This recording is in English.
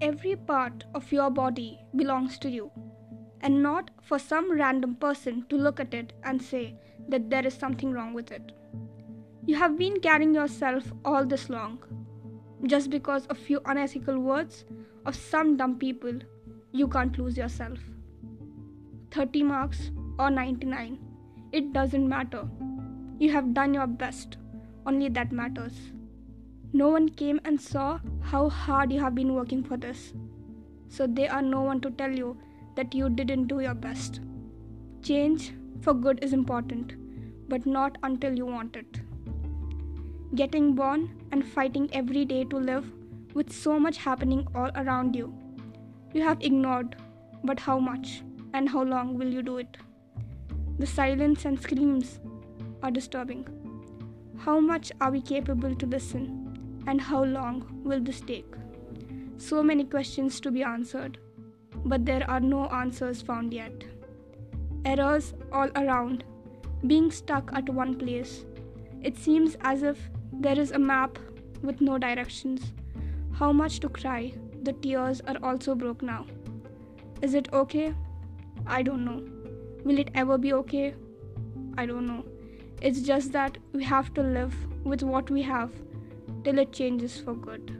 every part of your body belongs to you, and not for some random person to look at it and say that there is something wrong with it. You have been carrying yourself all this long. Just because a few unethical words of some dumb people, you can't lose yourself. 30 marks or 99, it doesn't matter. You have done your best, only that matters. No one came and saw how hard you have been working for this. So there are no one to tell you that you didn't do your best. Change for good is important, but not until you want it. Getting born and fighting every day to live with so much happening all around you. You have ignored, but how much and how long will you do it? The silence and screams are disturbing. How much are we capable to listen? And how long will this take? So many questions to be answered, but there are no answers found yet. Errors all around, being stuck at one place. It seems as if there is a map with no directions. How much to cry? The tears are also broke now. Is it okay? I don't know. Will it ever be okay? I don't know. It's just that we have to live with what we have till it changes for good.